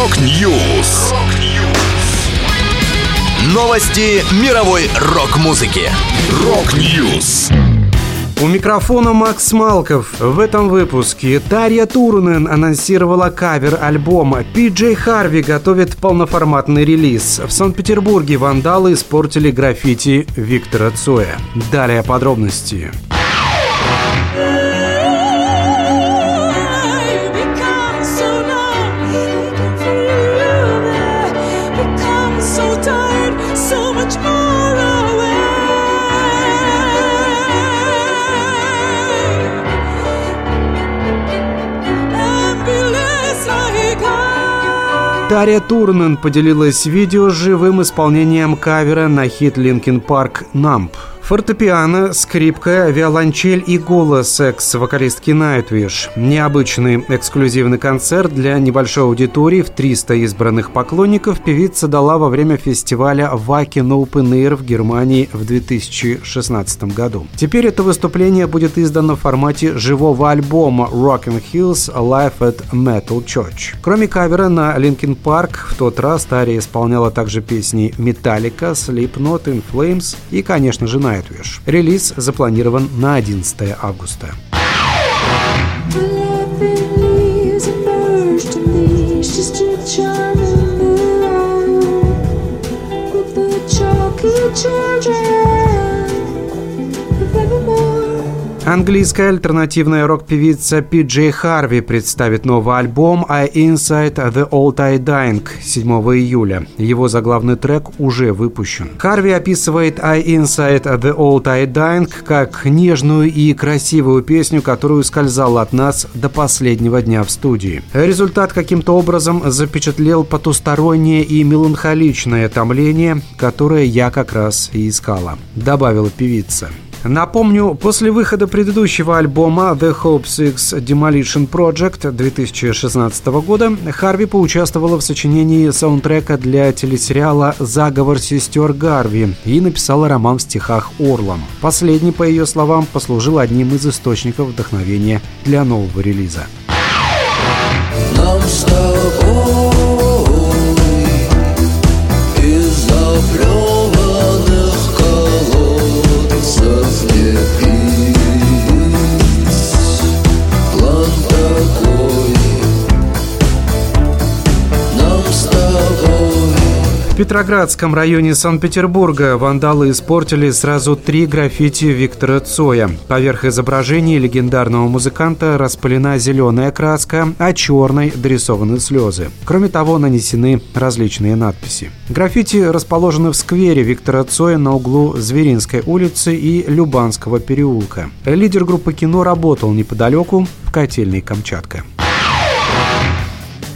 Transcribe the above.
Rock News. Новости мировой рок-музыки. Rock News. У микрофона Макс Малков. В этом выпуске Тарья Турнен анонсировала кавер-альбом. Пиджей Харви готовит полноформатный релиз. В Санкт-Петербурге вандалы испортили граффити Виктора Цоя. Далее подробности. Тария Турнен поделилась видео с живым исполнением кавера на хит Linkin Park «Numb». Фортепиано, скрипка, виолончель и голос экс-вокалистки Nightwish. Необычный эксклюзивный концерт для небольшой аудитории в 300 избранных поклонников певица дала во время фестиваля Wacken Open Air в Германии в 2016 году. Теперь это выступление будет издано в формате живого альбома Rocking Heels Live at Metal Church. Кроме кавера на Linkin Park, в тот раз Тария исполняла также песни Metallica, Slipknot, In Flames и, конечно же, Nightwish. Nightwish. Релиз запланирован на 11 августа. Children Английская альтернативная рок-певица Пи Харви представит новый альбом «I Inside the Old I Dying» 7 июля. Его заглавный трек уже выпущен. Харви описывает «I Inside the Old I Dying» как нежную и красивую песню, которую скользала от нас до последнего дня в студии. Результат каким-то образом запечатлел потустороннее и меланхоличное томление, которое я как раз и искала, добавила певица. Напомню, после выхода предыдущего альбома The Hope Six Demolition Project 2016 года Харви поучаствовала в сочинении саундтрека для телесериала «Заговор сестер Гарви» и написала роман в стихах Орлом. Последний, по ее словам, послужил одним из источников вдохновения для нового релиза. Нам с тобой disappear. Петроградском районе Санкт-Петербурга вандалы испортили сразу три граффити Виктора Цоя. Поверх изображений легендарного музыканта распылена зеленая краска, а черной дорисованы слезы. Кроме того, нанесены различные надписи. Граффити расположены в сквере Виктора Цоя на углу Зверинской улицы и Любанского переулка. Лидер группы кино работал неподалеку в котельной Камчатка.